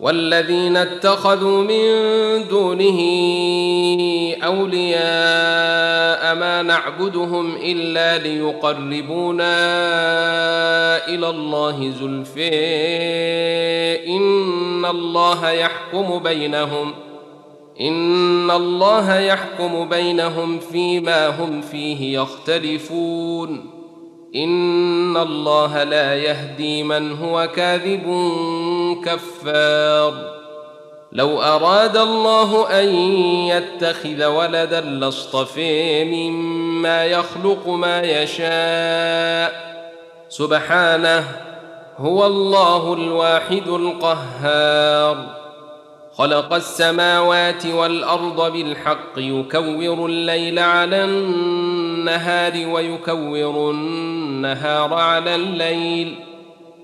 والذين اتخذوا من دونه أولياء ما نعبدهم إلا ليقربونا إلى الله زلفي إن الله يحكم بينهم إن الله يحكم بينهم فيما هم فيه يختلفون إن الله لا يهدي من هو كاذب كفار. لو أراد الله أن يتخذ ولدا لاصطفي مما يخلق ما يشاء. سبحانه هو الله الواحد القهار. خلق السماوات والأرض بالحق يكور الليل على النهار ويكور النهار على الليل.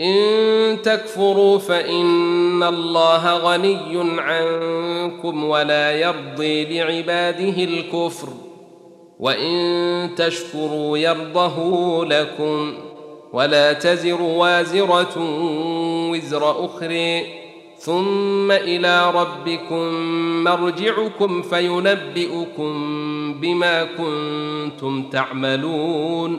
إن تكفروا فإن الله غني عنكم ولا يرضي لعباده الكفر وإن تشكروا يرضه لكم ولا تزر وازرة وزر أخرى ثم إلى ربكم مرجعكم فينبئكم بما كنتم تعملون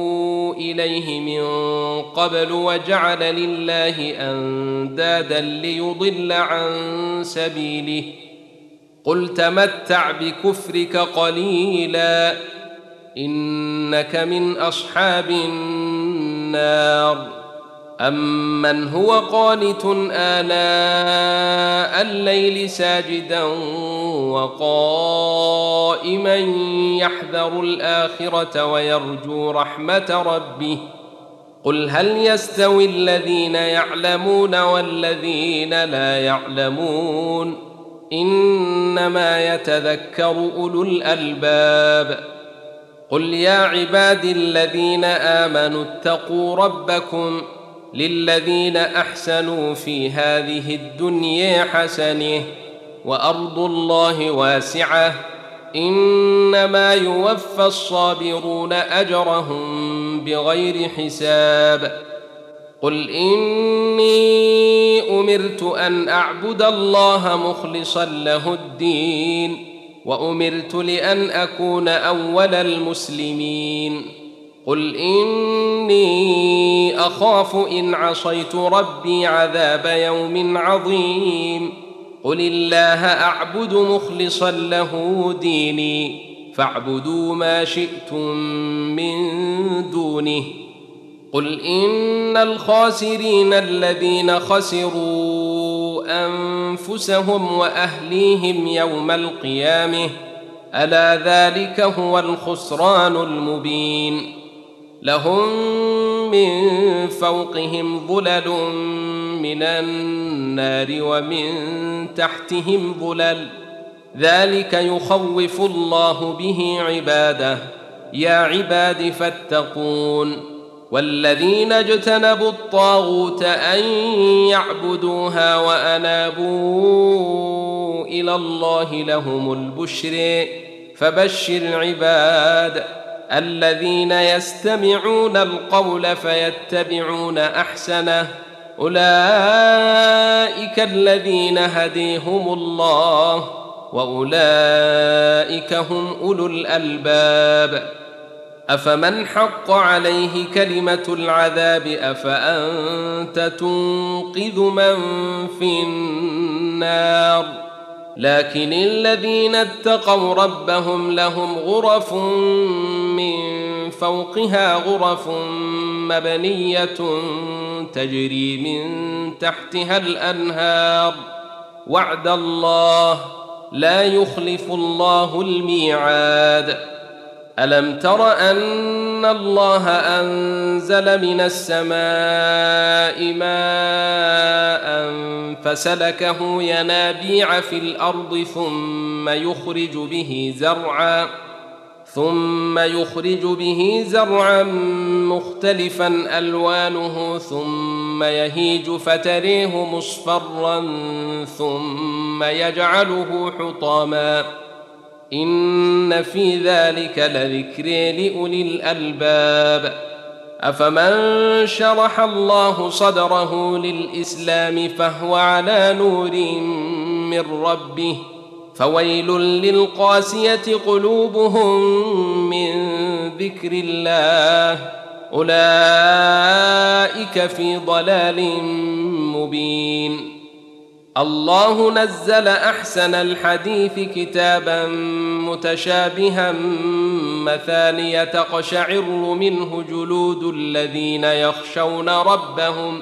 إليه من قبل وجعل لله أندادا ليضل عن سبيله. قل تمتع بكفرك قليلا إنك من أصحاب النار. أمن هو قانت آناء الليل ساجدا وقائما يحذر الآخرة ويرجو رحمة ربه قل هل يستوي الذين يعلمون والذين لا يعلمون إنما يتذكر أولو الألباب قل يا عبادي الذين آمنوا اتقوا ربكم ۖ للذين أحسنوا في هذه الدنيا حسنة وأرض الله واسعة إنما يوفى الصابرون أجرهم بغير حساب قل إني أمرت أن أعبد الله مخلصا له الدين وأمرت لأن أكون أول المسلمين قل اني اخاف ان عصيت ربي عذاب يوم عظيم قل الله اعبد مخلصا له ديني فاعبدوا ما شئتم من دونه قل ان الخاسرين الذين خسروا انفسهم واهليهم يوم القيامه الا ذلك هو الخسران المبين لهم من فوقهم ظلل من النار ومن تحتهم ظلل. ذلك يخوف الله به عباده. يا عباد فاتقون. والذين اجتنبوا الطاغوت أن يعبدوها وأنابوا إلى الله لهم البشر. فبشر عباد الذين يستمعون القول فيتبعون أحسنه. أولئك الذين هديهم الله وأولئك هم أولو الألباب. أفمن حق عليه كلمة العذاب أفأنت تنقذ من في النار؟ لكن الذين اتقوا ربهم لهم غرف من فوقها غرف مبنية تجري من تحتها الأنهار. وعد الله لا يخلف الله الميعاد. ألم تر أن الله أنزل من السماء ماء فسلكه ينابيع في الأرض ثم يخرج به زرعا ثم يخرج به زرعا مختلفا ألوانه ثم يهيج فتريه مصفرا ثم يجعله حطاما. إن في ذلك لذكر لأولي الألباب. أفمن شرح الله صدره للإسلام فهو على نور من ربه. فويل للقاسية قلوبهم من ذكر الله. أولئك في ضلال مبين. الله نزل أحسن الحديث كتابا متشابها مثانية تقشعر منه جلود الذين يخشون ربهم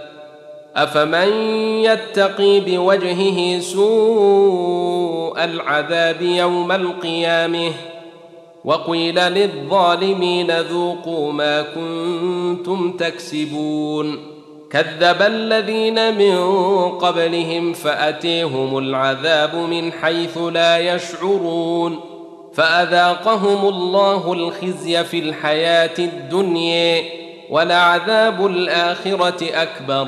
أفمن يتقي بوجهه سوء العذاب يوم القيامة وقيل للظالمين ذوقوا ما كنتم تكسبون كذب الذين من قبلهم فأتيهم العذاب من حيث لا يشعرون فأذاقهم الله الخزي في الحياة الدنيا ولعذاب الآخرة أكبر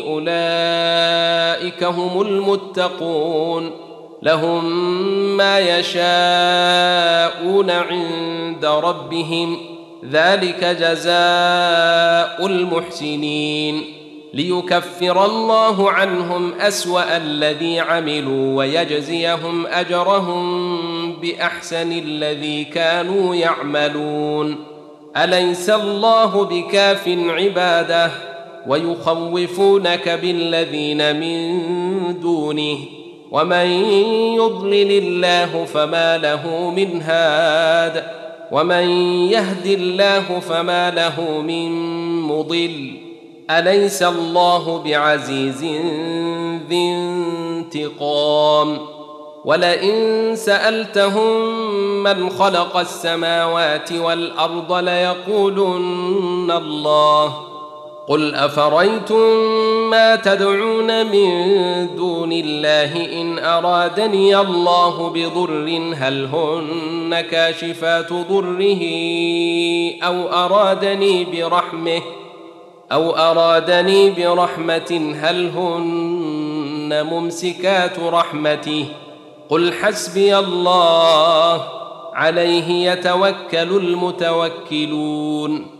أولئك هم المتقون. لهم ما يشاءون عند ربهم. ذلك جزاء المحسنين. ليكفر الله عنهم أسوأ الذي عملوا ويجزيهم أجرهم بأحسن الذي كانوا يعملون. أليس الله بكاف عباده؟ ويخوفونك بالذين من دونه ومن يضلل الله فما له من هاد ومن يهد الله فما له من مضل أليس الله بعزيز ذي انتقام ولئن سألتهم من خلق السماوات والأرض ليقولن الله قل افريتم ما تدعون من دون الله ان ارادني الله بضر هل هن كاشفات ضره أو ارادني برحمه أو ارادني برحمه هل هن ممسكات رحمته قل حسبي الله عليه يتوكل المتوكلون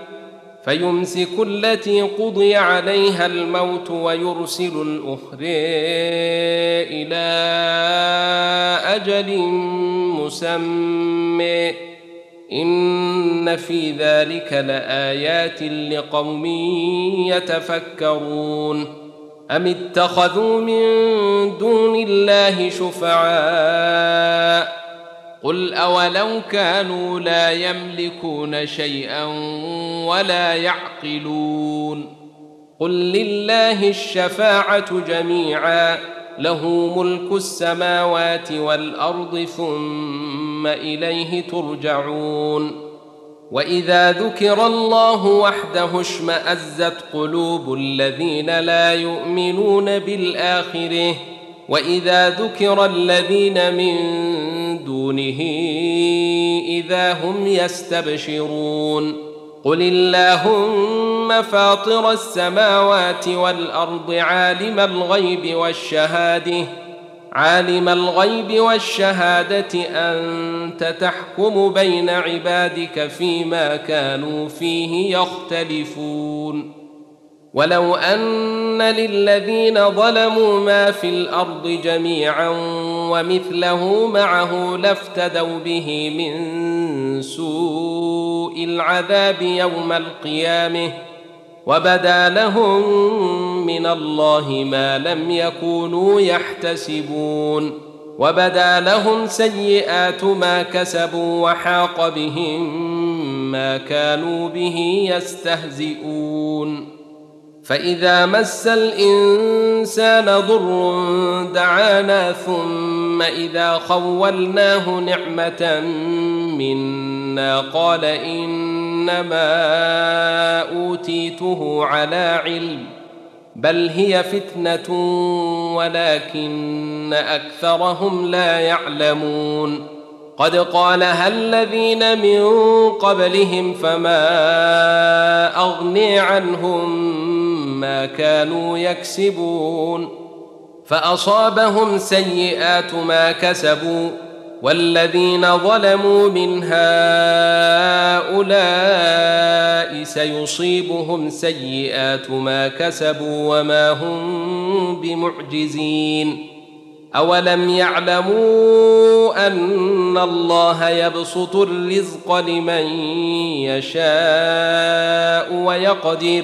فيمسك التي قضي عليها الموت ويرسل الأخرى إلى أجل مسمى. إن في ذلك لآيات لقوم يتفكرون. أم اتخذوا من دون الله شفعاء؟ قل اولو كانوا لا يملكون شيئا ولا يعقلون قل لله الشفاعه جميعا له ملك السماوات والارض ثم اليه ترجعون واذا ذكر الله وحده اشمازت قلوب الذين لا يؤمنون بالاخره واذا ذكر الذين من دونه إذا هم يستبشرون. قل اللهم فاطر السماوات والأرض عالم الغيب والشهادة. عالم الغيب والشهادة أنت تحكم بين عبادك فيما كانوا فيه يختلفون. ولو أن للذين ظلموا ما في الأرض جميعا ومثله معه لافتدوا به من سوء العذاب يوم القيامة وبدا لهم من الله ما لم يكونوا يحتسبون وبدا لهم سيئات ما كسبوا وحاق بهم ما كانوا به يستهزئون فإذا مس الإنسان ضر دعانا ثم إذا خولناه نعمة منا قال إنما أوتيته على علم بل هي فتنة ولكن أكثرهم لا يعلمون قد قالها الذين من قبلهم فما أغني عنهم ما كانوا يكسبون فأصابهم سيئات ما كسبوا والذين ظلموا من هؤلاء سيصيبهم سيئات ما كسبوا وما هم بمعجزين أولم يعلموا أن الله يبسط الرزق لمن يشاء ويقدر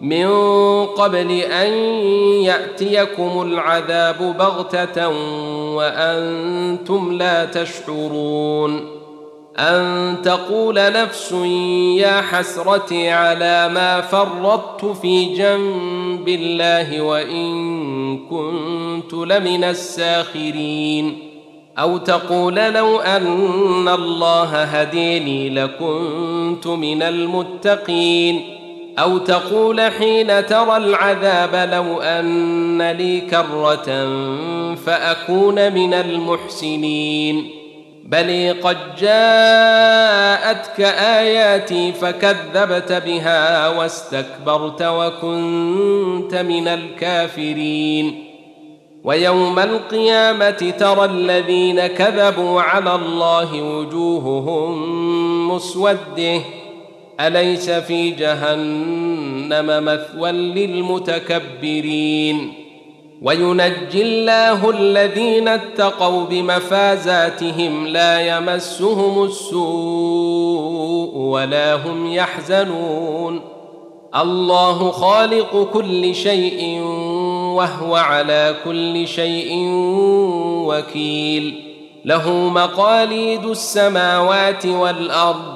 من قبل أن يأتيكم العذاب بغتة وأنتم لا تشعرون أن تقول نفس يا حسرتي على ما فرطت في جنب الله وإن كنت لمن الساخرين أو تقول لو أن الله هديني لكنت من المتقين أو تقول حين ترى العذاب لو أن لي كرة فأكون من المحسنين. بل قد جاءتك آياتي فكذبت بها واستكبرت وكنت من الكافرين. ويوم القيامة ترى الذين كذبوا على الله وجوههم مسودة. أليس في جهنم مثوى للمتكبرين؟ وينجي الله الذين اتقوا بمفازاتهم لا يمسهم السوء ولا هم يحزنون. الله خالق كل شيء وهو على كل شيء وكيل. له مقاليد السماوات والأرض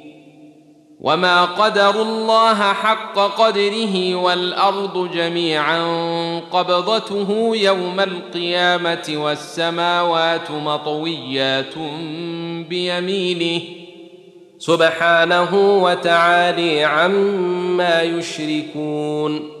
وما قدروا الله حق قدره والارض جميعا قبضته يوم القيامه والسماوات مطويات بيمينه سبحانه وتعالي عما يشركون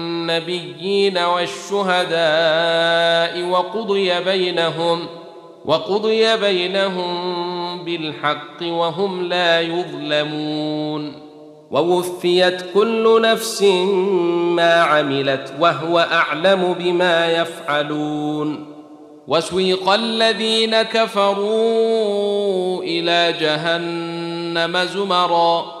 بالنبيين والشهداء وقضي بينهم وقضي بينهم بالحق وهم لا يظلمون. ووفيت كل نفس ما عملت وهو أعلم بما يفعلون. وسويق الذين كفروا إلى جهنم زمرا.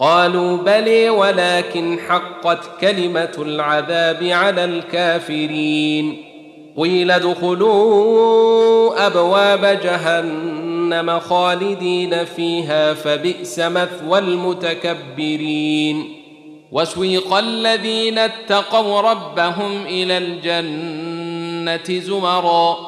قالوا بلي ولكن حقت كلمة العذاب على الكافرين. قيل ادخلوا أبواب جهنم خالدين فيها فبئس مثوى المتكبرين. وسويق الذين اتقوا ربهم إلى الجنة زمرا.